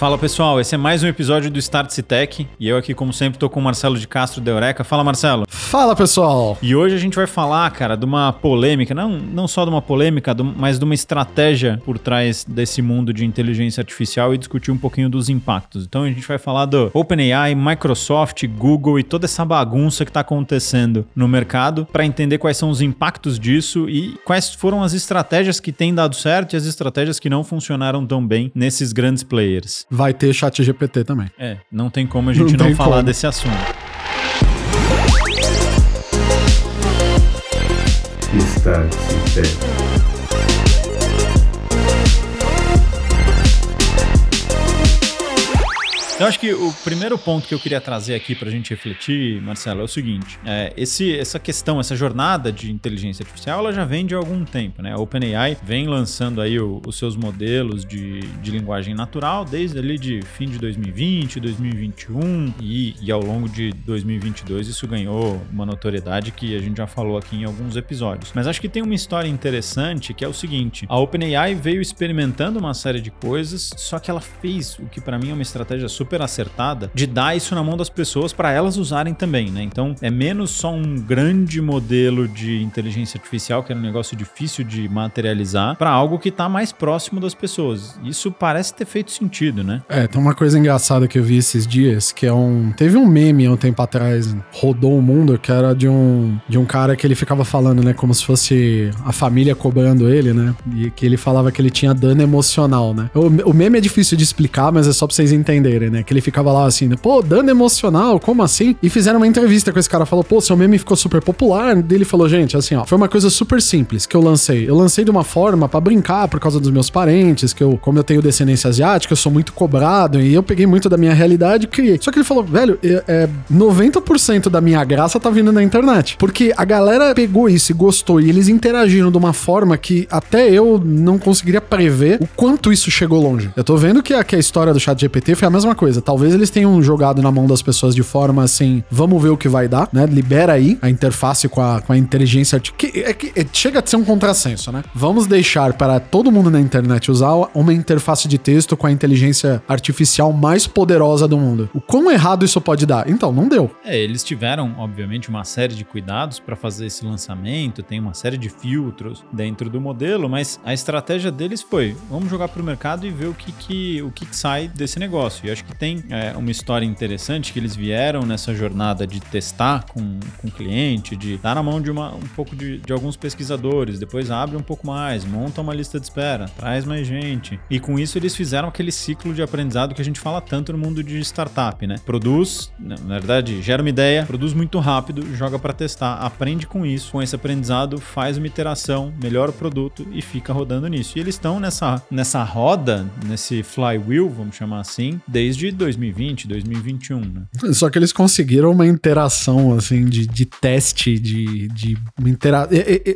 Fala pessoal, esse é mais um episódio do Start Tech e eu aqui, como sempre, tô com o Marcelo de Castro da Eureka. Fala Marcelo. Fala pessoal. E hoje a gente vai falar, cara, de uma polêmica, não, não só de uma polêmica, mas de uma estratégia por trás desse mundo de inteligência artificial e discutir um pouquinho dos impactos. Então a gente vai falar do OpenAI, Microsoft, Google e toda essa bagunça que tá acontecendo no mercado para entender quais são os impactos disso e quais foram as estratégias que têm dado certo e as estratégias que não funcionaram tão bem nesses grandes players. Vai ter chat GPT também. É, não tem como a gente não, não falar como. desse assunto. Start Tech. Eu acho que o primeiro ponto que eu queria trazer aqui para a gente refletir, Marcelo, é o seguinte: é, esse, essa questão, essa jornada de inteligência artificial, ela já vem de algum tempo, né? A OpenAI vem lançando aí o, os seus modelos de, de linguagem natural desde ali de fim de 2020, 2021 e, e ao longo de 2022 isso ganhou uma notoriedade que a gente já falou aqui em alguns episódios. Mas acho que tem uma história interessante que é o seguinte: a OpenAI veio experimentando uma série de coisas, só que ela fez o que para mim é uma estratégia super super acertada de dar isso na mão das pessoas para elas usarem também, né? Então é menos só um grande modelo de inteligência artificial, que era um negócio difícil de materializar, para algo que tá mais próximo das pessoas. Isso parece ter feito sentido, né? É, tem uma coisa engraçada que eu vi esses dias, que é um. Teve um meme há um tempo atrás, rodou o mundo, que era de um, de um cara que ele ficava falando, né? Como se fosse a família cobrando ele, né? E que ele falava que ele tinha dano emocional, né? O, o meme é difícil de explicar, mas é só pra vocês entenderem, né? Né? Que ele ficava lá assim, pô, dano emocional, como assim? E fizeram uma entrevista com esse cara, falou, pô, seu meme ficou super popular. Ele falou, gente, assim, ó, foi uma coisa super simples que eu lancei. Eu lancei de uma forma para brincar por causa dos meus parentes, que eu, como eu tenho descendência asiática, eu sou muito cobrado, e eu peguei muito da minha realidade e criei. Só que ele falou, velho, é, é 90% da minha graça tá vindo na internet. Porque a galera pegou isso e gostou, e eles interagiram de uma forma que até eu não conseguiria prever o quanto isso chegou longe. Eu tô vendo que a, que a história do chat GPT foi a mesma coisa. Talvez eles tenham jogado na mão das pessoas de forma assim, vamos ver o que vai dar, né? Libera aí a interface com a, com a inteligência artificial. É que é, chega a ser um contrassenso, né? Vamos deixar para todo mundo na internet usar uma interface de texto com a inteligência artificial mais poderosa do mundo. O quão errado isso pode dar? Então, não deu. É, eles tiveram, obviamente, uma série de cuidados para fazer esse lançamento, tem uma série de filtros dentro do modelo, mas a estratégia deles foi: vamos jogar para o mercado e ver o que, que, o que, que sai desse negócio. E acho que tem é, uma história interessante que eles vieram nessa jornada de testar com, com cliente, de dar na mão de uma, um pouco de, de alguns pesquisadores, depois abre um pouco mais, monta uma lista de espera, traz mais gente. E com isso eles fizeram aquele ciclo de aprendizado que a gente fala tanto no mundo de startup, né? Produz, na verdade, gera uma ideia, produz muito rápido, joga para testar, aprende com isso, com esse aprendizado, faz uma iteração, melhora o produto e fica rodando nisso. E eles estão nessa, nessa roda, nesse flywheel, vamos chamar assim, desde 2020, 2021, né? Só que eles conseguiram uma interação, assim, de, de teste, de, de intera...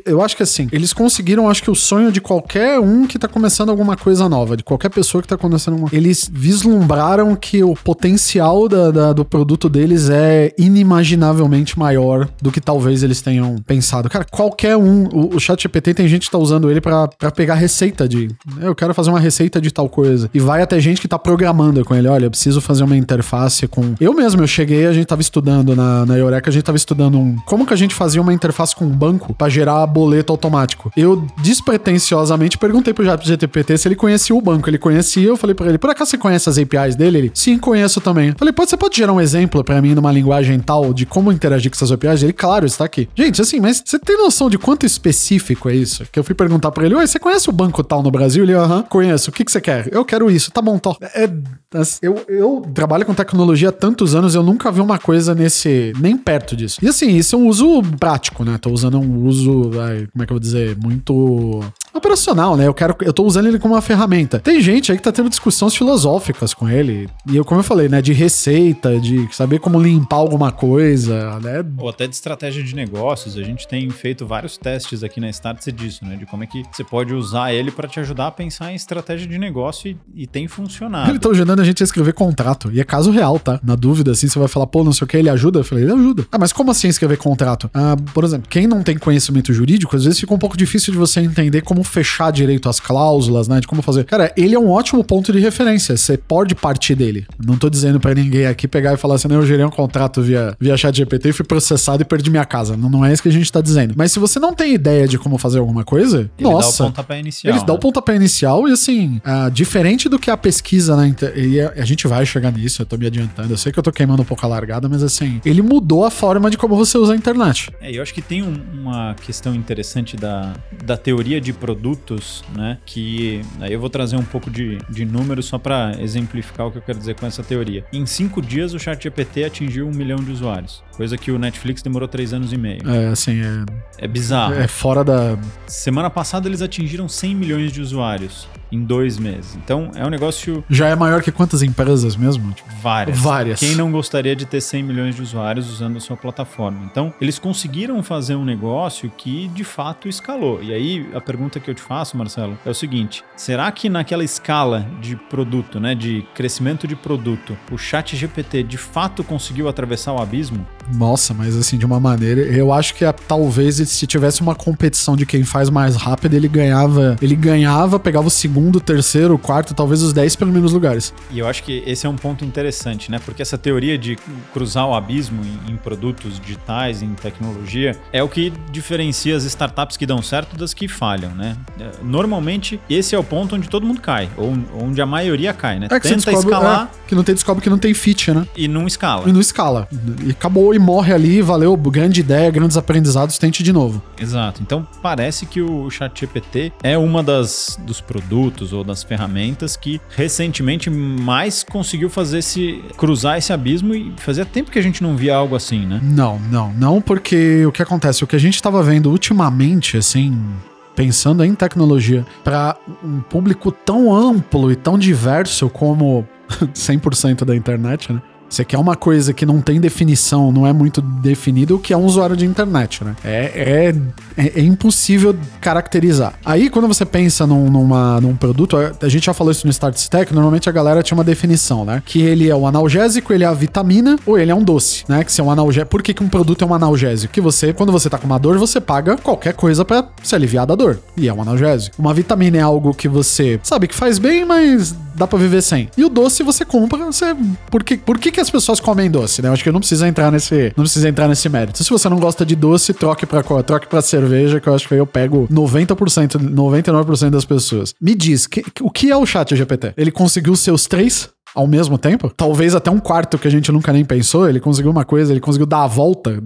Eu acho que, assim, eles conseguiram, acho que o sonho de qualquer um que tá começando alguma coisa nova, de qualquer pessoa que tá começando uma... Eles vislumbraram que o potencial da, da, do produto deles é inimaginavelmente maior do que talvez eles tenham pensado. Cara, qualquer um, o, o chat GPT tem gente que tá usando ele para pegar receita de... Eu quero fazer uma receita de tal coisa. E vai até gente que tá programando com ele. Olha, preciso fazer uma interface com. Eu mesmo, eu cheguei, a gente tava estudando na, na Eureka, a gente tava estudando um. Como que a gente fazia uma interface com um banco para gerar boleto automático? Eu despretensiosamente perguntei pro GPT se ele conhecia o banco. Ele conhecia, eu falei para ele, por acaso você conhece as APIs dele? Ele, sim, conheço também. falei, pode, você pode gerar um exemplo para mim numa linguagem tal de como interagir com essas APIs? Ele, claro, está aqui. Gente, assim, mas você tem noção de quanto específico é isso? Que eu fui perguntar para ele, oi, você conhece o banco tal no Brasil? Ele, aham, conheço. O que, que você quer? Eu quero isso. Tá bom, tô. É, eu, eu trabalho com tecnologia há tantos anos, eu nunca vi uma coisa nesse. nem perto disso. E assim, isso é um uso prático, né? Tô usando um uso, como é que eu vou dizer? Muito operacional, né? Eu quero, eu tô usando ele como uma ferramenta. Tem gente aí que tá tendo discussões filosóficas com ele. E eu, como eu falei, né, de receita, de saber como limpar alguma coisa, né? Ou até de estratégia de negócios. A gente tem feito vários testes aqui na Startse disso, né? De como é que você pode usar ele para te ajudar a pensar em estratégia de negócio e, e tem funcionado. Ele tá ajudando a gente a escrever contrato. E é caso real, tá? Na dúvida, assim, você vai falar, pô, não sei o que, ele ajuda? Eu falei, ele ajuda. Ah, mas como assim escrever contrato? Ah, por exemplo, quem não tem conhecimento jurídico, às vezes fica um pouco difícil de você entender como fechar direito as cláusulas, né? De como fazer. Cara, ele é um ótimo ponto de referência. Você pode partir dele. Não tô dizendo para ninguém aqui pegar e falar assim, não, eu gerei um contrato via, via chat GPT e fui processado e perdi minha casa. Não, não é isso que a gente tá dizendo. Mas se você não tem ideia de como fazer alguma coisa, Ele nossa. dá o pontapé inicial. Eles dão o né? pontapé inicial e assim, ah, diferente do que a pesquisa na inter... e a, a gente vai chegar nisso, eu tô me adiantando. Eu sei que eu tô queimando um pouco a largada, mas assim, ele mudou a forma de como você usa a internet. É, eu acho que tem um- uma questão interessante da, da teoria de produtos, né? Que aí eu vou trazer um pouco de, de números só para exemplificar o que eu quero dizer com essa teoria. Em cinco dias, o ChatGPT atingiu um milhão de usuários, coisa que o Netflix demorou três anos e meio. É, assim, É bizarro. é, é fora da. Semana passada eles atingiram 100 milhões de usuários em dois meses. Então é um negócio Já é maior que quantas empresas mesmo? Tipo, várias. Várias. Quem não gostaria de ter 100 milhões de usuários usando a sua plataforma? Então, eles conseguiram fazer um negócio que de fato escalou. E aí, a pergunta que eu te faço, Marcelo, é o seguinte: será que naquela escala de produto, né, de crescimento de produto, o Chat GPT de fato conseguiu atravessar o abismo? Nossa, mas assim, de uma maneira. Eu acho que a- talvez se tivesse uma competição de quem faz mais rápido, ele ganhava. Ele ganhava, pegava o segundo, terceiro, quarto, talvez os 10 primeiros lugares. E eu acho que esse é um ponto interessante, né? Porque essa teoria de cruzar o abismo em, em produtos digitais, em tecnologia, é o que diferencia as startups que dão certo das que falham, né? É, Normalmente, esse é o ponto onde todo mundo cai, ou onde a maioria cai, né? É que você Tenta descobre escalar é, que não tem, descobre que não tem fit, né? e não escala. E não escala. E acabou e morre ali, valeu, grande ideia, grandes aprendizados, tente de novo. Exato. Então parece que o ChatGPT é uma das dos produtos ou das ferramentas que recentemente mais conseguiu fazer esse cruzar esse abismo e fazia tempo que a gente não via algo assim, né? Não, não, não, porque o que acontece, o que a gente tava vendo ultimamente, assim, pensando em tecnologia, para um público tão amplo e tão diverso como 100% da internet, né? Você quer uma coisa que não tem definição, não é muito definido, o que é um usuário de internet, né? É, é, é, é impossível caracterizar. Aí, quando você pensa num, numa, num produto, a, gente já falou isso no Start Stack, normalmente a galera tinha uma definição, né? Que ele é um analgésico, ele é a vitamina, ou ele é um doce, né? Que se é um analgésico. Por que, que um produto é um analgésico? Que você, quando você tá com uma dor, você paga qualquer coisa pra se aliviar da dor. E é um analgésico. Uma vitamina é algo que você sabe que faz bem, mas dá pra viver sem. E o doce você compra, você. Por que, por que, que as pessoas comem doce, né? Eu acho que não precisa entrar nesse. Não precisa entrar nesse mérito. Se você não gosta de doce, troque qual? Troque pra cerveja, que eu acho que aí eu pego 90%, 99% das pessoas. Me diz, que- o que é o chat GPT? Ele conseguiu seus três? Ao mesmo tempo? Talvez até um quarto que a gente nunca nem pensou. Ele conseguiu uma coisa, ele conseguiu dar a volta.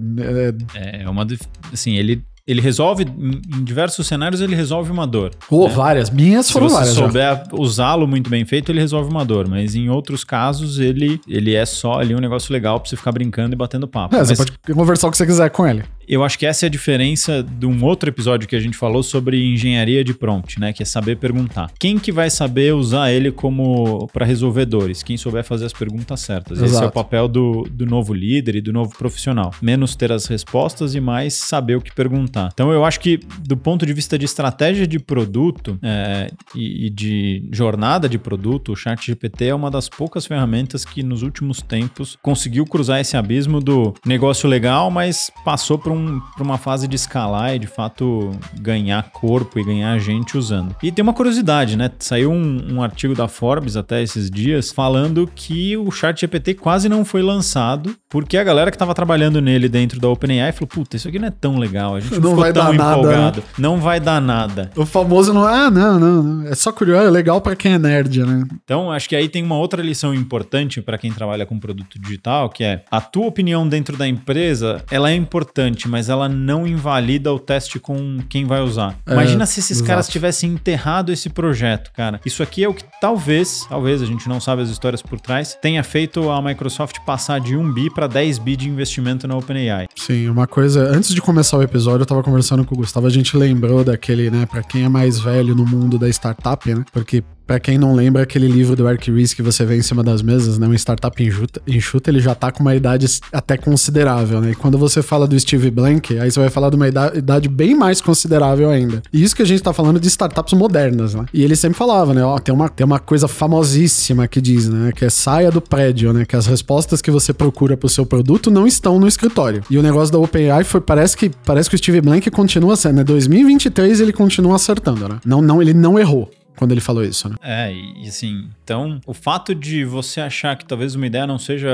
É, É uma assim, ele ele resolve em diversos cenários ele resolve uma dor. ou várias. Minhas Se foram você várias. já. souber usá-lo muito bem feito, ele resolve uma dor. Mas em outros casos, ele, ele é só ali um negócio legal pra você ficar brincando e batendo papo. É, Mas você pode conversar o que você quiser com ele. Eu acho que essa é a diferença de um outro episódio que a gente falou sobre engenharia de prompt, né? Que é saber perguntar. Quem que vai saber usar ele como para resolver dores? Quem souber fazer as perguntas certas. Esse é o Exato. papel do, do novo líder e do novo profissional. Menos ter as respostas e mais saber o que perguntar. Então eu acho que do ponto de vista de estratégia de produto é, e, e de jornada de produto, o ChatGPT é uma das poucas ferramentas que nos últimos tempos conseguiu cruzar esse abismo do negócio legal, mas passou por, um, por uma fase de escalar e de fato ganhar corpo e ganhar gente usando. E tem uma curiosidade, né? Saiu um, um artigo da Forbes até esses dias falando que o ChatGPT quase não foi lançado porque a galera que estava trabalhando nele dentro da OpenAI falou: puta, isso aqui não é tão legal, a gente não, Não ficou vai tão dar nada, né?" empolgado, não vai dar nada. O famoso não é, ah, não, não, não. É só curioso, é legal pra quem é nerd, né? Então, acho que aí tem uma outra lição importante para quem trabalha com produto digital, que é a tua opinião dentro da empresa, ela é importante, mas ela não invalida o teste com quem vai usar. É, Imagina se esses exato. caras tivessem enterrado esse projeto, cara. Isso aqui é o que talvez, talvez, a gente não sabe as histórias por trás, tenha feito a Microsoft passar de 1 bi para 10 bi de investimento na OpenAI. Sim, uma coisa. Antes de começar o episódio, eu tava conversando com o Gustavo, a gente lembrou daquele, né, pra quem é mais velho no mundo da startup, né? Porque Pra quem não lembra, aquele livro do Eric Ries que você vê em cima das mesas, né? Um startup enxuta, enxuta, ele já tá com uma idade até considerável, né? E quando você fala do Steve Blank, aí você vai falar de uma idade bem mais considerável ainda. E isso que a gente tá falando de startups modernas, né? E ele sempre falava, né? Ó, tem uma, tem uma coisa famosíssima que diz, né? Que é saia do prédio, né? Que as respostas que você procura pro seu produto não estão no escritório. E o negócio da OpenAI foi, parece que, parece que o Steve Blank continua sendo, né? 2023 ele continua acertando, né? Não, não, ele não errou quando ele falou isso, né? É, e assim, então, o fato de você achar que talvez uma ideia não seja,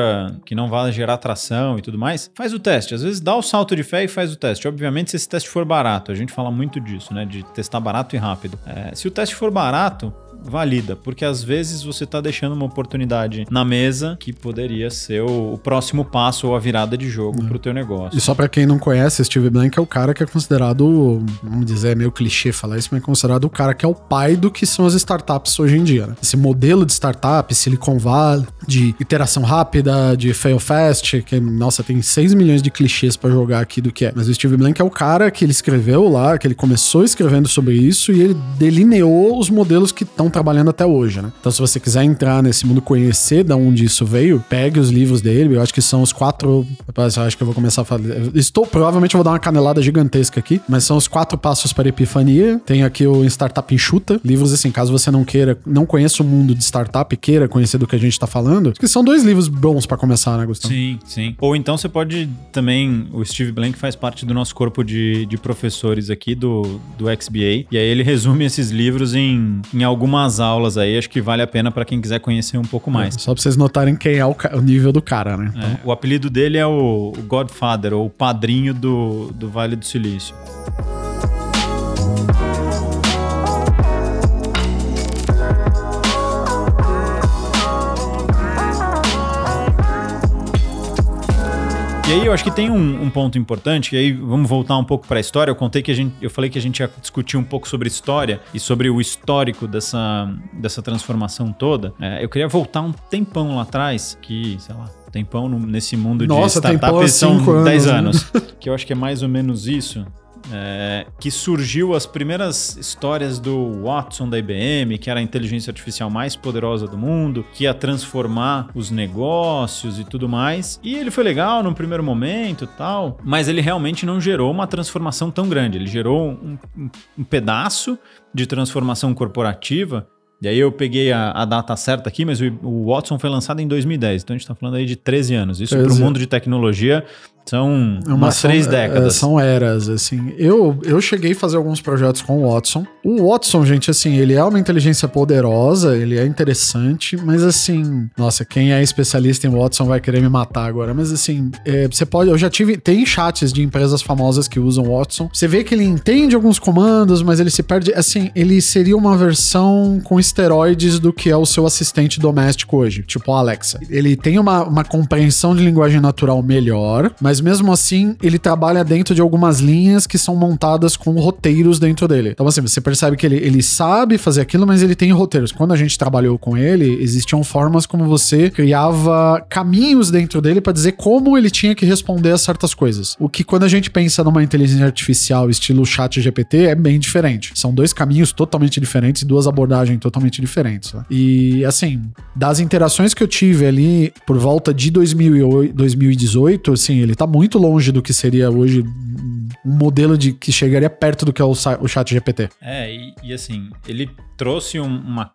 que não vá gerar atração e tudo mais, faz o teste. Às vezes dá o salto de fé e faz o teste. Obviamente, se esse teste for barato, a gente fala muito disso, né? De testar barato e rápido. É, se o teste for barato, valida, porque às vezes você está deixando uma oportunidade na mesa que poderia ser o, o próximo passo ou a virada de jogo é. para o teu negócio. E só para quem não conhece, Steve Blank é o cara que é considerado, vamos dizer, é meio clichê falar isso, mas é considerado o cara que é o pai do que são as startups hoje em dia. Né? Esse modelo de startup, Silicon Valley, de iteração rápida, de fail fast, que, nossa, tem 6 milhões de clichês para jogar aqui do que é. Mas o Steve Blank é o cara que ele escreveu lá, que ele começou escrevendo sobre isso e ele delineou os modelos que estão trabalhando até hoje, né? Então, se você quiser entrar nesse mundo, conhecer de onde isso veio, pegue os livros dele. Eu acho que são os quatro. Eu acho que eu vou começar a falar. Estou, provavelmente, vou dar uma canelada gigantesca aqui, mas são os quatro passos para a epifania. Tem aqui o Startup Enxuta. Livros, assim, caso você não queira, não conheça o mundo de startup, queira conhecer do que a gente tá falando, que são dois livros bons para começar, né, Gustavo? Sim, sim. Ou então você pode também. O Steve Blank faz parte do nosso corpo de, de professores aqui do, do XBA. E aí ele resume esses livros em, em algumas umas aulas aí, acho que vale a pena para quem quiser conhecer um pouco mais. É, só pra vocês notarem quem é o, o nível do cara, né? Então... É, o apelido dele é o, o Godfather, ou o padrinho do, do Vale do Silício. E aí eu acho que tem um, um ponto importante, e aí vamos voltar um pouco para a história. Eu contei que a gente, eu falei que a gente ia discutir um pouco sobre história e sobre o histórico dessa, dessa transformação toda. É, eu queria voltar um tempão lá atrás, que, sei lá, tempão nesse mundo Nossa, de startups são 10 anos. Né? que eu acho que é mais ou menos isso é, que surgiu as primeiras histórias do Watson da IBM, que era a inteligência artificial mais poderosa do mundo, que ia transformar os negócios e tudo mais. E ele foi legal no primeiro momento tal, mas ele realmente não gerou uma transformação tão grande. Ele gerou um, um, um pedaço de transformação corporativa e aí eu peguei a, a data certa aqui, mas o, o, Watson foi lançado em 2010, então a gente está falando aí de 13 anos. Isso para o mundo de tecnologia são é umas são, três décadas. É, são eras, assim. Eu, eu cheguei a fazer alguns projetos com o Watson. O Watson, gente, assim, ele é uma inteligência poderosa, ele é interessante, mas assim, nossa, quem é especialista em Watson vai querer me matar agora. Mas assim, é, você pode. Eu já tive. Tem chats de empresas famosas que usam Watson. Você vê que ele entende alguns comandos, mas ele se perde. Assim, ele seria uma versão com esteroides do que é o seu assistente doméstico hoje, tipo o Alexa. Ele tem uma, uma compreensão de linguagem natural melhor, mas mas mesmo assim ele trabalha dentro de algumas linhas que são montadas com roteiros dentro dele. Então, assim, você percebe que ele, ele sabe fazer aquilo, mas ele tem roteiros. Quando a gente trabalhou com ele, existiam formas como você criava caminhos dentro dele para dizer como ele tinha que responder a certas coisas. O que, quando a gente pensa numa inteligência artificial estilo chat GPT, é bem diferente. São dois caminhos totalmente diferentes e duas abordagens totalmente diferentes. Né? E, assim, das interações que eu tive ali por volta de 2008, 2018, assim, ele tá tá muito longe do que seria hoje um modelo de que chegaria perto do que é o, o chat GPT. É, e, e assim, ele trouxe um, uma,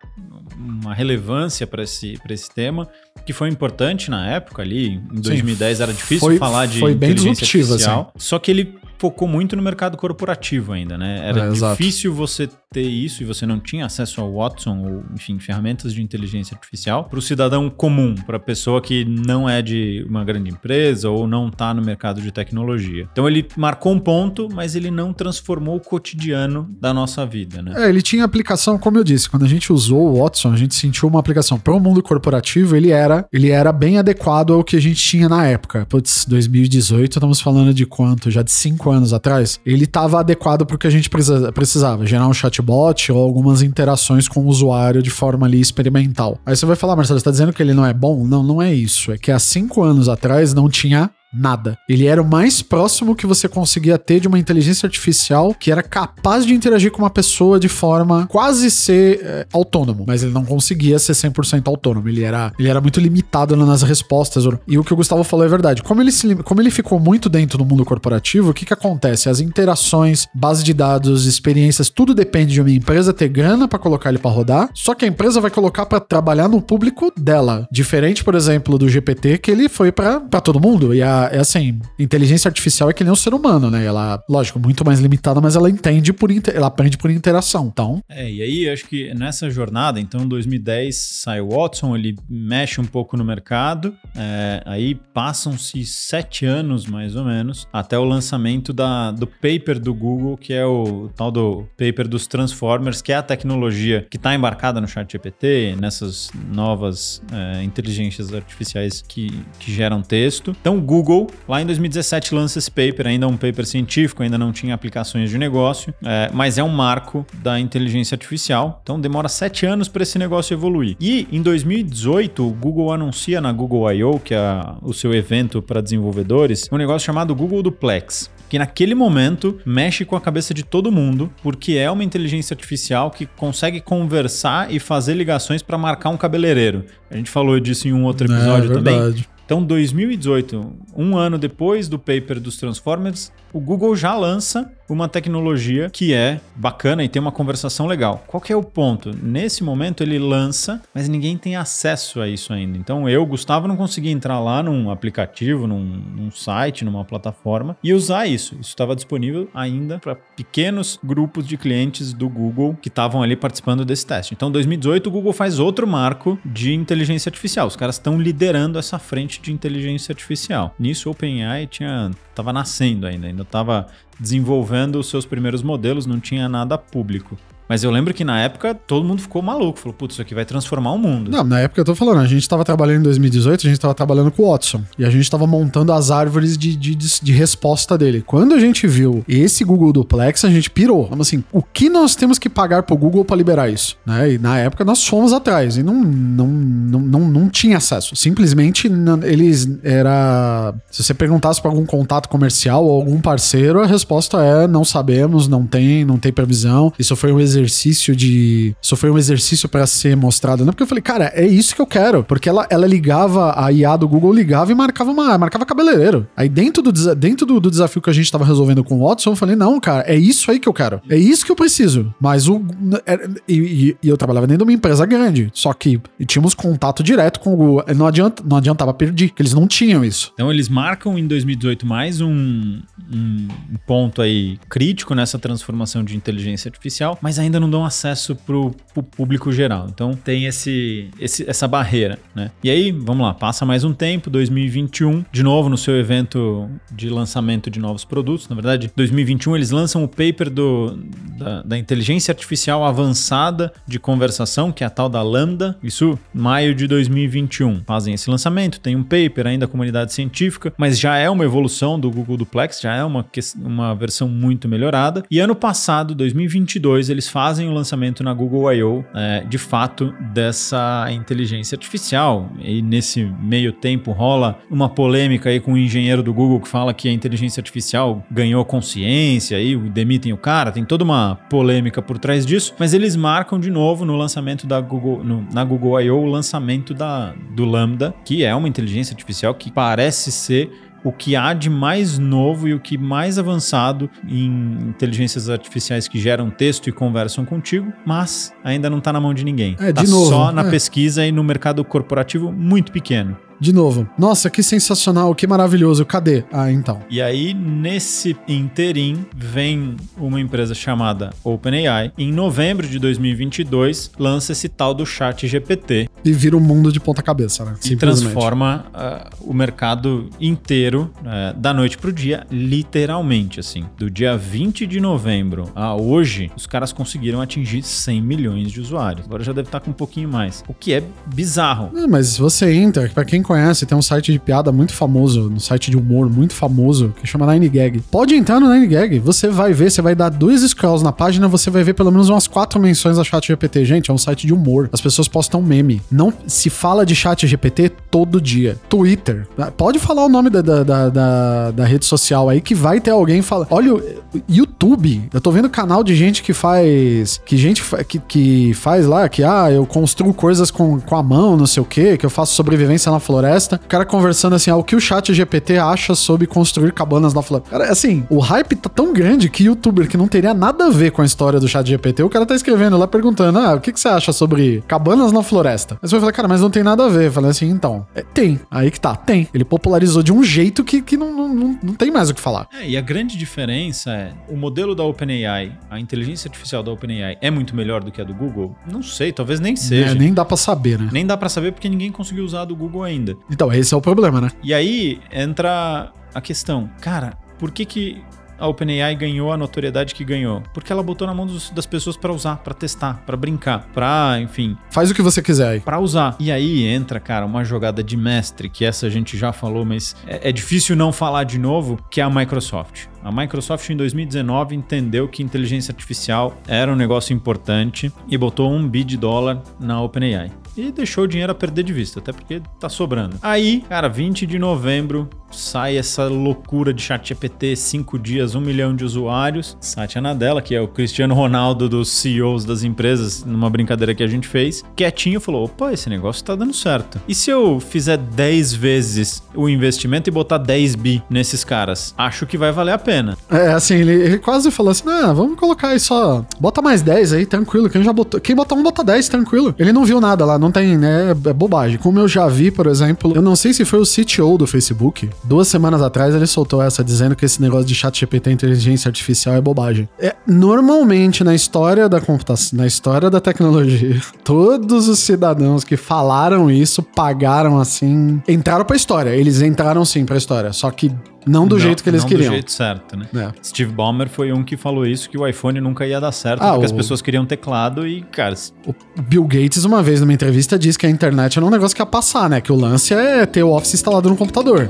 uma relevância para esse, esse tema que foi importante na época ali, em 2010 Sim, era difícil foi, falar de foi bem disruptivo, assim. só que ele focou muito no mercado corporativo ainda, né? Era é, difícil você ter isso e você não tinha acesso ao Watson ou, enfim, ferramentas de inteligência artificial para o cidadão comum, para a pessoa que não é de uma grande empresa ou não está no mercado de tecnologia. Então ele marcou um ponto, mas ele não transformou o cotidiano da nossa vida, né? É, ele tinha aplicação, como eu disse, quando a gente usou o Watson, a gente sentiu uma aplicação para o mundo corporativo, ele era, ele era bem adequado ao que a gente tinha na época. Putz, 2018, estamos falando de quanto? Já de anos atrás, ele estava adequado para o que a gente precisava, gerar um chatbot ou algumas interações com o usuário de forma ali experimental. Aí você vai falar, Marcelo, você está dizendo que ele não é bom? Não, não é isso. É que há cinco anos atrás não tinha Nada. Ele era o mais próximo que você conseguia ter de uma inteligência artificial que era capaz de interagir com uma pessoa de forma quase ser é, autônomo, mas ele não conseguia ser 100% autônomo. Ele era, ele era muito limitado nas respostas. E o que o Gustavo falou é verdade. Como ele, se, como ele ficou muito dentro do mundo corporativo, o que, que acontece? As interações, base de dados, experiências, tudo depende de uma empresa ter grana para colocar ele para rodar. Só que a empresa vai colocar para trabalhar no público dela. Diferente, por exemplo, do GPT, que ele foi para todo mundo. E a, é assim, inteligência artificial é que nem um ser humano, né? Ela, lógico, muito mais limitada, mas ela entende por ela aprende por interação. Então. É, e aí acho que nessa jornada, então, 2010 sai o Watson, ele mexe um pouco no mercado. É, aí passam-se sete anos, mais ou menos, até o lançamento da, do paper do Google, que é o tal do paper dos Transformers, que é a tecnologia que está embarcada no chat GPT, nessas novas é, inteligências artificiais que, que geram texto. Então, o Google, lá em 2017, lança esse paper, ainda um paper científico, ainda não tinha aplicações de negócio, é, mas é um marco da inteligência artificial. Então, demora sete anos para esse negócio evoluir. E em 2018, o Google anuncia na Google I.O., que é o seu evento para desenvolvedores, um negócio chamado Google Duplex que naquele momento mexe com a cabeça de todo mundo, porque é uma inteligência artificial que consegue conversar e fazer ligações para marcar um cabeleireiro. A gente falou disso em um outro é episódio é, também. Então, 2018, um ano depois do paper dos Transformers, o Google já lança uma tecnologia que é bacana e tem uma conversação legal. Qual que é o ponto? Nesse momento ele lança, mas ninguém tem acesso a isso ainda. Então eu, Gustavo, não consegui entrar lá num aplicativo, num, num site, numa plataforma e usar isso. Isso estava disponível ainda para pequenos grupos de clientes do Google que estavam ali participando desse teste. Então, 2018 o Google faz outro marco de inteligência artificial. Os caras estão liderando essa frente de inteligência artificial. Nisso, o OpenAI tinha estava nascendo ainda, ainda estava desenvolvendo os seus primeiros modelos, não tinha nada público. Mas eu lembro que na época todo mundo ficou maluco. Falou, putz, isso aqui vai transformar o mundo. Não, na época eu tô falando, a gente tava trabalhando em 2018, a gente tava trabalhando com o Watson. E a gente tava montando as árvores de, de, de resposta dele. Quando a gente viu esse Google Duplex, a gente pirou. Vamos assim, o que nós temos que pagar pro Google para liberar isso? Né? E na época nós fomos atrás e não, não, não, não, não tinha acesso. Simplesmente não, eles era. Se você perguntasse para algum contato comercial ou algum parceiro, a resposta é não sabemos, não tem, não tem previsão. Isso foi um exercício de. Isso foi um exercício para ser mostrado, né? Porque eu falei, cara, é isso que eu quero. Porque ela, ela ligava, a IA do Google ligava e marcava uma. marcava cabeleireiro. Aí dentro do, dentro do, do desafio que a gente tava resolvendo com o Watson, eu falei, não, cara, é isso aí que eu quero. É isso que eu preciso. Mas o. É, e, e, eu trabalhava dentro de uma empresa grande. Só que tínhamos contato direto com o Google. Não, adianta, não adiantava perder, que eles não tinham isso. Então eles marcam em 2018 mais um, um ponto aí crítico nessa transformação de inteligência artificial, mas ainda não dão acesso para o público geral. Então tem esse, esse, essa barreira, né? E aí, vamos lá, passa mais um tempo, 2021, de novo no seu evento de lançamento de novos produtos. Na verdade, 2021 eles lançam o paper do, da, da inteligência artificial avançada de conversação, que é a tal da Lambda. Isso maio de 2021. Fazem esse lançamento, tem um paper ainda da comunidade científica, mas já é uma evolução do Google Duplex, já é uma, uma versão muito melhorada. E ano passado, 2022, eles fazem o lançamento na Google I.O. É, de fato dessa inteligência artificial. E nesse meio tempo rola uma polêmica aí com o um engenheiro do Google que fala que a inteligência artificial ganhou consciência e demitem o cara. Tem toda uma polêmica por trás disso, mas eles marcam de novo no lançamento da Google, no, na Google I.O. o lançamento da, do Lambda, que é uma inteligência artificial que parece ser o que há de mais novo e o que mais avançado em inteligências artificiais que geram texto e conversam contigo, mas ainda não está na mão de ninguém. É, tá de novo, só na é. pesquisa e no mercado corporativo muito pequeno de novo. Nossa, que sensacional, que maravilhoso. Cadê? Ah, então. E aí, nesse interim, vem uma empresa chamada OpenAI. Em novembro de 2022, lança esse tal do Chat GPT. E vira o um mundo de ponta cabeça, né? E transforma uh, o mercado inteiro uh, da noite pro dia, literalmente, assim. Do dia 20 de novembro a hoje, os caras conseguiram atingir 100 milhões de usuários. Agora já deve estar com um pouquinho mais. O que é bizarro. Não, mas você entra, para quem conhece, tem um site de piada muito famoso, um site de humor muito famoso, que chama Nine Gag. Pode entrar no Nine Gag, você vai ver, você vai dar dois scrolls na página, você vai ver pelo menos umas quatro menções a chat GPT. Gente, é um site de humor. As pessoas postam meme. Não se fala de chat GPT todo dia. Twitter. Pode falar o nome da, da, da, da, rede social aí que vai ter alguém falando. Olha, o YouTube. Eu tô vendo canal de gente que faz. Que gente que, que faz lá, que ah, eu construo coisas com, com a mão, não sei o que, que eu faço sobrevivência na floresta. O cara conversando assim, ah, o que o chat GPT acha sobre construir cabanas na floresta. Cara, assim, o hype tá tão grande que youtuber que não teria nada a ver com a história do chat GPT, o cara tá escrevendo lá perguntando, ah, o que, que você acha sobre cabanas na floresta? Aí você vai falar, cara, mas não tem nada a ver. Eu falei assim, então, é, tem. Aí que tá, tem. Ele popularizou de um jeito que, que não, não, não tem mais o que falar. É, e a grande diferença é, o modelo da OpenAI, a inteligência artificial da OpenAI é muito melhor do que a do Google? Não sei, talvez nem seja. É, nem dá para saber, né? Nem dá para saber porque ninguém conseguiu usar a do Google ainda. Então, esse é o problema, né? E aí entra a questão, cara, por que que a OpenAI ganhou a notoriedade que ganhou? Porque ela botou na mão dos, das pessoas para usar, para testar, para brincar, para, enfim. Faz o que você quiser aí. Pra usar. E aí entra, cara, uma jogada de mestre, que essa a gente já falou, mas é, é difícil não falar de novo, que é a Microsoft. A Microsoft em 2019 entendeu que inteligência artificial era um negócio importante e botou um bi de dólar na OpenAI e deixou o dinheiro a perder de vista, até porque tá sobrando. Aí, cara, 20 de novembro sai essa loucura de chat GPT, 5 dias, 1 milhão de usuários. Satya Nadella, que é o Cristiano Ronaldo dos CEOs das empresas, numa brincadeira que a gente fez, quietinho falou: opa, esse negócio tá dando certo. E se eu fizer 10 vezes o investimento e botar 10 bi nesses caras? Acho que vai valer a pena. É, assim, ele, ele quase falou assim: ah, vamos colocar aí só. Bota mais 10 aí, tranquilo. Quem já botou. Quem botar um, bota 10, tranquilo. Ele não viu nada lá, não tem, né? É bobagem. Como eu já vi, por exemplo, eu não sei se foi o CTO do Facebook. Duas semanas atrás ele soltou essa dizendo que esse negócio de chat GPT inteligência artificial é bobagem. É, normalmente na história da computação, na história da tecnologia, todos os cidadãos que falaram isso pagaram assim, entraram pra história. Eles entraram sim pra história. Só que não do não, jeito que eles não queriam. Não do jeito certo, né? É. Steve Ballmer foi um que falou isso, que o iPhone nunca ia dar certo, ah, porque o... as pessoas queriam teclado e, cara... O Bill Gates, uma vez numa entrevista, disse que a internet era um negócio que ia passar, né? Que o lance é ter o Office instalado no computador.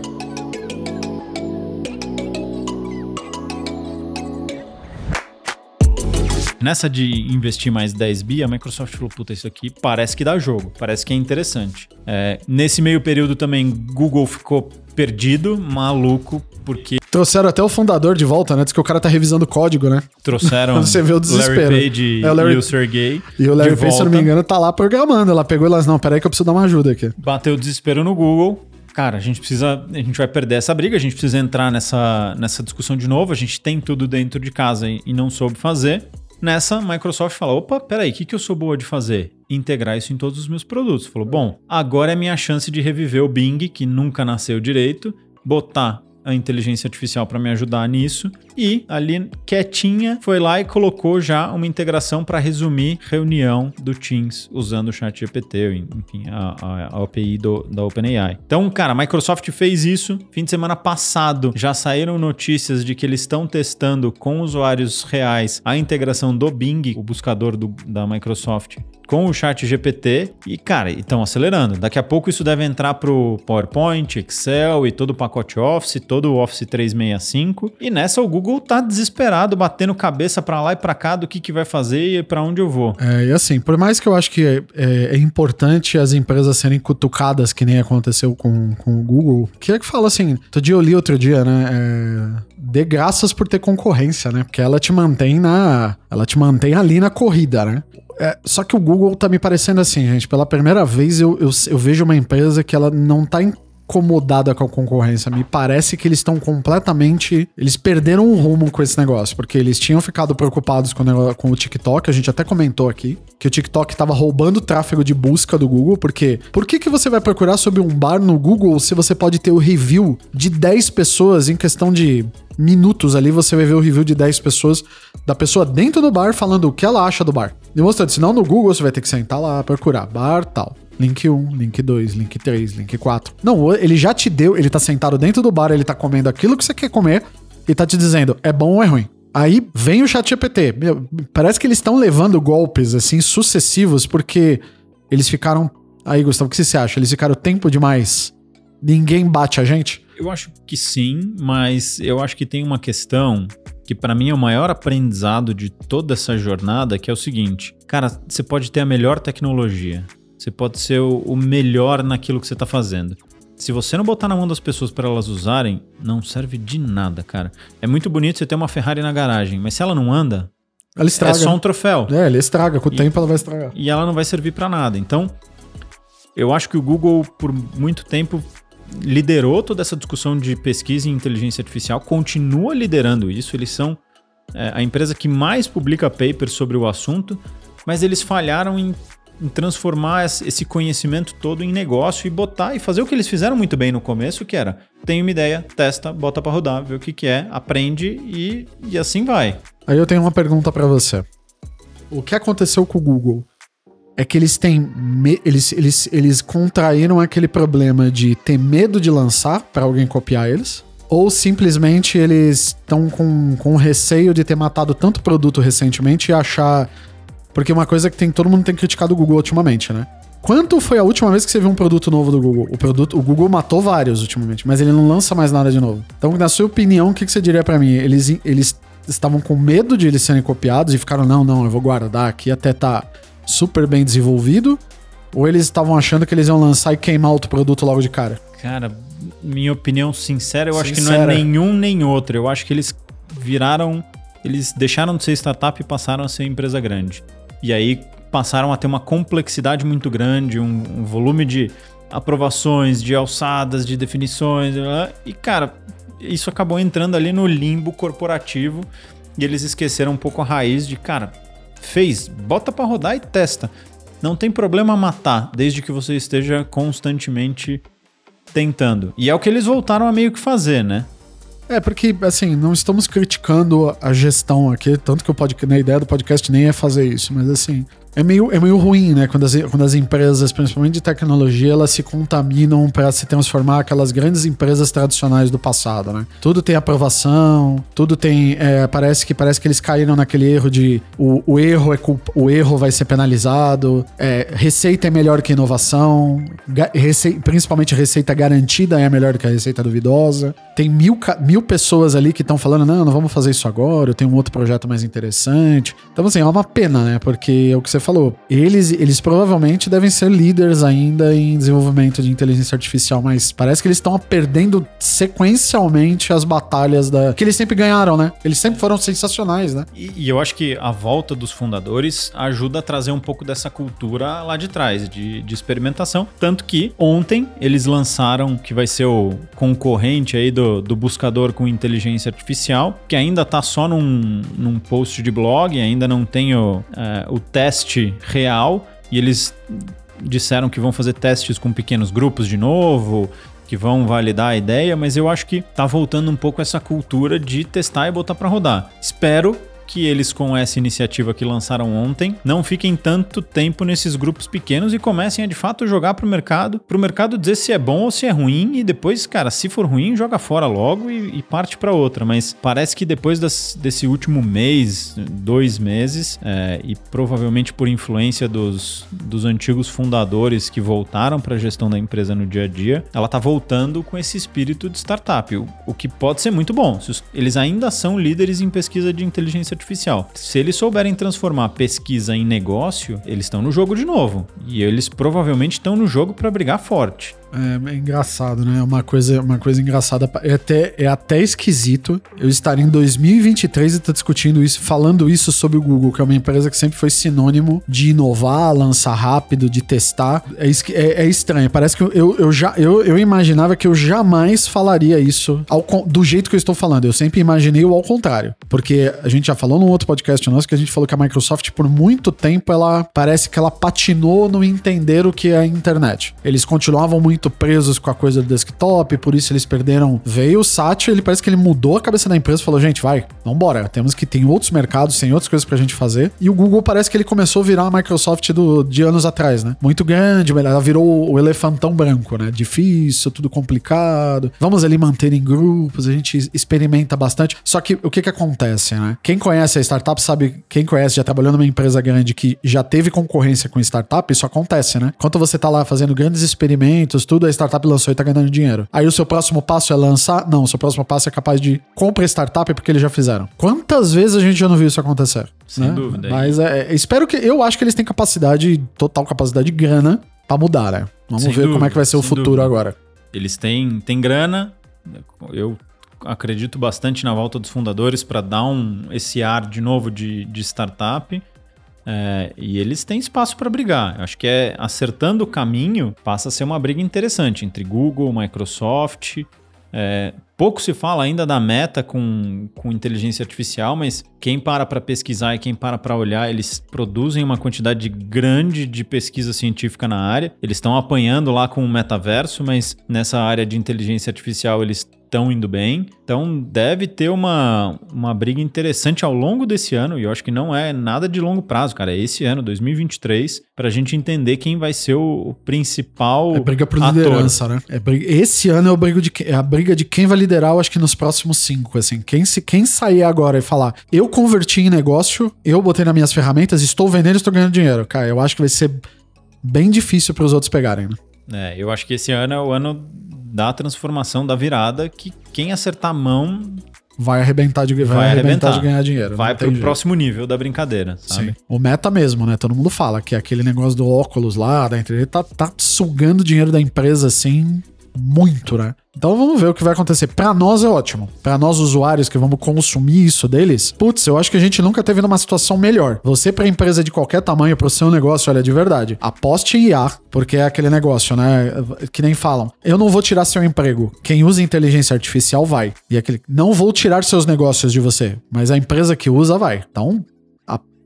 Nessa de investir mais 10 bi, a Microsoft falou: puta, isso aqui parece que dá jogo, parece que é interessante. É, nesse meio período também, Google ficou perdido, maluco, porque. Trouxeram até o fundador de volta, né? Diz que o cara tá revisando código, né? Trouxeram Você vê o desespero. Larry Page é, o Larry... e o Sergey. E o Larry Page, se não me engano, tá lá programando. Ela pegou e elas, não, peraí que eu preciso dar uma ajuda aqui. Bateu o desespero no Google. Cara, a gente precisa. A gente vai perder essa briga, a gente precisa entrar nessa, nessa discussão de novo. A gente tem tudo dentro de casa e, e não soube fazer. Nessa, Microsoft fala: opa, peraí, o que, que eu sou boa de fazer? Integrar isso em todos os meus produtos. Falou: bom, agora é minha chance de reviver o Bing, que nunca nasceu direito, botar a inteligência artificial para me ajudar nisso. E ali, quietinha, foi lá e colocou já uma integração para resumir reunião do Teams usando o chat GPT, enfim, a, a, a API do, da OpenAI. Então, cara, a Microsoft fez isso. Fim de semana passado já saíram notícias de que eles estão testando com usuários reais a integração do Bing, o buscador do, da Microsoft, com o chat GPT e, cara, estão acelerando. Daqui a pouco isso deve entrar pro PowerPoint, Excel e todo o pacote Office, todo o Office 365. E nessa o Google tá desesperado, batendo cabeça para lá e para cá do que, que vai fazer e para onde eu vou. É, e assim, por mais que eu acho que é, é, é, importante as empresas serem cutucadas, que nem aconteceu com, com o Google, que é que fala assim, outro dia eu li outro dia, né? É, dê graças por ter concorrência, né? Porque ela te mantém na. Ela te mantém ali na corrida, né? É, só que o Google tá me parecendo assim, gente. Pela primeira vez eu, eu, eu vejo uma empresa que ela não tá incomodada com a concorrência. Me parece que eles estão completamente. Eles perderam o rumo com esse negócio, porque eles tinham ficado preocupados com o, com o TikTok. A gente até comentou aqui que o TikTok estava roubando o tráfego de busca do Google, porque por que, que você vai procurar sobre um bar no Google se você pode ter o review de 10 pessoas em questão de minutos ali? Você vai ver o review de 10 pessoas da pessoa dentro do bar falando o que ela acha do bar. Demonstrando, senão no Google você vai ter que sentar lá, procurar bar tal. Link 1, link 2, link 3, link 4. Não, ele já te deu, ele tá sentado dentro do bar, ele tá comendo aquilo que você quer comer e tá te dizendo é bom ou é ruim. Aí vem o chat GPT. Parece que eles estão levando golpes assim sucessivos porque eles ficaram. Aí, Gustavo, o que você acha? Eles ficaram tempo demais ninguém bate a gente? Eu acho que sim, mas eu acho que tem uma questão que para mim é o maior aprendizado de toda essa jornada, que é o seguinte: cara, você pode ter a melhor tecnologia, você pode ser o melhor naquilo que você está fazendo. Se você não botar na mão das pessoas para elas usarem, não serve de nada, cara. É muito bonito você ter uma Ferrari na garagem, mas se ela não anda, ela estraga. é só um troféu. É, ele estraga, com o e, tempo ela vai estragar. E ela não vai servir para nada. Então, eu acho que o Google, por muito tempo, liderou toda essa discussão de pesquisa em inteligência artificial, continua liderando isso. Eles são é, a empresa que mais publica papers sobre o assunto, mas eles falharam em, transformar esse conhecimento todo em negócio e botar e fazer o que eles fizeram muito bem no começo, que era tem uma ideia, testa, bota para rodar, vê o que, que é, aprende e, e assim vai. Aí eu tenho uma pergunta para você. O que aconteceu com o Google? é que eles têm. Eles, eles, eles contraíram aquele problema de ter medo de lançar para alguém copiar eles. Ou simplesmente eles estão com, com receio de ter matado tanto produto recentemente e achar. Porque uma coisa que tem todo mundo tem criticado o Google ultimamente, né? Quanto foi a última vez que você viu um produto novo do Google? O produto, o Google matou vários ultimamente, mas ele não lança mais nada de novo. Então, na sua opinião, o que, que você diria para mim? Eles, eles estavam com medo de eles serem copiados e ficaram, não, não, eu vou guardar aqui até tá super bem desenvolvido? Ou eles estavam achando que eles iam lançar e queimar outro produto logo de cara? Cara, minha opinião sincera, eu sincera. acho que não é nenhum nem outro. Eu acho que eles viraram. Eles deixaram de ser startup e passaram a ser empresa grande. E aí passaram a ter uma complexidade muito grande, um, um volume de aprovações, de alçadas, de definições. E, cara, isso acabou entrando ali no limbo corporativo e eles esqueceram um pouco a raiz de, cara, Fez, bota para rodar e testa. Não tem problema matar, desde que você esteja constantemente tentando. E é o que eles voltaram a meio que fazer, né? É, porque, assim, não estamos criticando a gestão aqui, tanto que o podcast, na ideia do podcast nem é fazer isso, mas assim, é meio, é meio ruim, né? Quando as, quando as empresas, principalmente de tecnologia, elas se contaminam para se transformar aquelas grandes empresas tradicionais do passado, né? Tudo tem aprovação, tudo tem. É, parece que parece que eles caíram naquele erro de o, o erro é culpa, o erro vai ser penalizado, é, receita é melhor que inovação, rece, principalmente receita garantida é melhor que a receita duvidosa. Tem mil, mil pessoas ali que estão falando, não, não vamos fazer isso agora, eu tenho um outro projeto mais interessante. Então, assim, é uma pena, né? Porque é o que você falou, eles, eles provavelmente devem ser líderes ainda em desenvolvimento de inteligência artificial, mas parece que eles estão perdendo sequencialmente as batalhas da. que eles sempre ganharam, né? Eles sempre foram sensacionais, né? E, e eu acho que a volta dos fundadores ajuda a trazer um pouco dessa cultura lá de trás, de, de experimentação. Tanto que ontem eles lançaram, que vai ser o concorrente aí do, do buscador com inteligência artificial, que ainda tá só num, num post de blog, ainda não tem o, é, o teste teste real e eles disseram que vão fazer testes com pequenos grupos de novo, que vão validar a ideia, mas eu acho que tá voltando um pouco essa cultura de testar e botar para rodar. Espero que eles, com essa iniciativa que lançaram ontem, não fiquem tanto tempo nesses grupos pequenos e comecem a de fato jogar pro mercado, pro mercado dizer se é bom ou se é ruim e depois, cara, se for ruim, joga fora logo e, e parte para outra. Mas parece que depois das, desse último mês, dois meses, é, e provavelmente por influência dos, dos antigos fundadores que voltaram para a gestão da empresa no dia a dia, ela tá voltando com esse espírito de startup, o, o que pode ser muito bom. Eles ainda são líderes em pesquisa de inteligência artificial. Se eles souberem transformar pesquisa em negócio, eles estão no jogo de novo. E eles provavelmente estão no jogo para brigar forte. É, é, engraçado, né? É uma coisa, uma coisa engraçada. É até, é até esquisito eu estar em 2023 e estar tá discutindo isso, falando isso sobre o Google, que é uma empresa que sempre foi sinônimo de inovar, lançar rápido, de testar. É, é, é estranho. Parece que eu, eu, já eu, eu imaginava que eu jamais falaria isso ao, do jeito que eu estou falando. Eu sempre imaginei o ao contrário. Porque a gente já falou num outro podcast nosso que a gente falou que a Microsoft, por muito tempo, ela parece que ela patinou no entender o que é a internet. Eles continuavam muito muito presos com a coisa do desktop, por isso eles perderam. Veio o Satya, ele parece que ele mudou a cabeça da empresa e falou: gente, vai, vambora. Temos que ter outros mercados, tem outras coisas pra gente fazer. E o Google parece que ele começou a virar a Microsoft do, de anos atrás, né? Muito grande, ela virou o elefantão branco, né? Difícil, tudo complicado. Vamos ali manter em grupos, a gente experimenta bastante. Só que o que que acontece, né? Quem conhece a startup sabe, quem conhece, já trabalhou numa empresa grande que já teve concorrência com startup, isso acontece, né? Enquanto você tá lá fazendo grandes experimentos, tudo, a startup lançou e tá ganhando dinheiro. Aí o seu próximo passo é lançar? Não, o seu próximo passo é capaz de compra startup porque eles já fizeram. Quantas vezes a gente já não viu isso acontecer? Sem né? dúvida. Mas é, é, espero que. Eu acho que eles têm capacidade, total capacidade de grana pra mudar, né? Vamos Sem ver como é que vai ser o dúvida, futuro dúvida. agora. Eles têm, têm grana. Eu acredito bastante na volta dos fundadores para dar um, esse ar de novo de, de startup. É, e eles têm espaço para brigar. Eu acho que é acertando o caminho passa a ser uma briga interessante entre Google, Microsoft. É, pouco se fala ainda da meta com, com inteligência artificial, mas quem para para pesquisar e quem para para olhar, eles produzem uma quantidade grande de pesquisa científica na área. Eles estão apanhando lá com o metaverso, mas nessa área de inteligência artificial eles estão indo bem. Então deve ter uma, uma briga interessante ao longo desse ano, e eu acho que não é nada de longo prazo, cara. É esse ano, 2023, para a gente entender quem vai ser o, o principal É briga por ator. liderança, né? É briga- Esse ano é, o de, é a briga de quem vai liderar, eu acho que nos próximos cinco, assim. Quem, se, quem sair agora e falar, eu converti em negócio, eu botei nas minhas ferramentas, estou vendendo, estou ganhando dinheiro. Cara, eu acho que vai ser bem difícil para os outros pegarem, né? É, eu acho que esse ano é o ano da transformação, da virada, que quem acertar a mão Vai arrebentar de, vai Vai arrebentar arrebentar. de ganhar dinheiro. vai não pro jeito. próximo nível da brincadeira, sabe? Sim. O meta mesmo, né? Todo mundo fala que aquele negócio do óculos lá, da internet, tá, tá sugando dinheiro da empresa assim muito, né? Então vamos ver o que vai acontecer. Pra nós é ótimo. Pra nós usuários que vamos consumir isso deles, putz, eu acho que a gente nunca teve numa situação melhor. Você pra empresa de qualquer tamanho, pro seu negócio, olha, de verdade, aposte em IA, porque é aquele negócio, né? Que nem falam. Eu não vou tirar seu emprego. Quem usa inteligência artificial vai. E aquele, não vou tirar seus negócios de você, mas a empresa que usa vai. Então,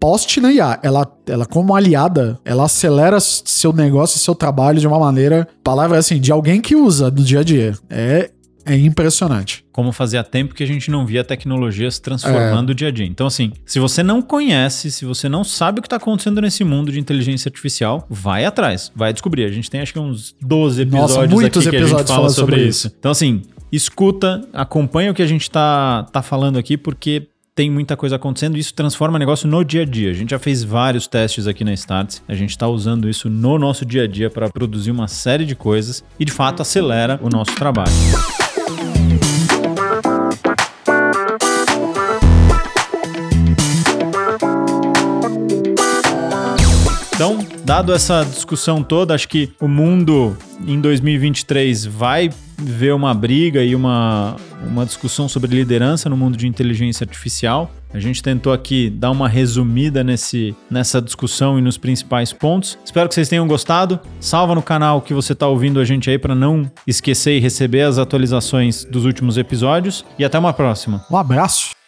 aposte na IA. Ela, ela como aliada, ela acelera seu negócio e seu trabalho de uma maneira, palavra assim, de alguém que usa no dia a dia. É, é impressionante. Como fazia tempo que a gente não via a tecnologia se transformando dia a dia. Então, assim, se você não conhece, se você não sabe o que está acontecendo nesse mundo de inteligência artificial, vai atrás, vai descobrir. A gente tem acho que uns 12 episódios Nossa, muitos aqui que a gente episódios fala sobre, sobre isso. Então, assim, escuta, acompanha o que a gente tá, tá falando aqui, porque tem muita coisa acontecendo e isso transforma negócio no dia a dia. A gente já fez vários testes aqui na Starts, a gente está usando isso no nosso dia a dia para produzir uma série de coisas e de fato acelera o nosso trabalho. Então, dado essa discussão toda, acho que o mundo em 2023 vai ver uma briga e uma, uma discussão sobre liderança no mundo de inteligência artificial. A gente tentou aqui dar uma resumida nesse, nessa discussão e nos principais pontos. Espero que vocês tenham gostado. Salva no canal que você está ouvindo a gente aí para não esquecer e receber as atualizações dos últimos episódios. E até uma próxima. Um abraço.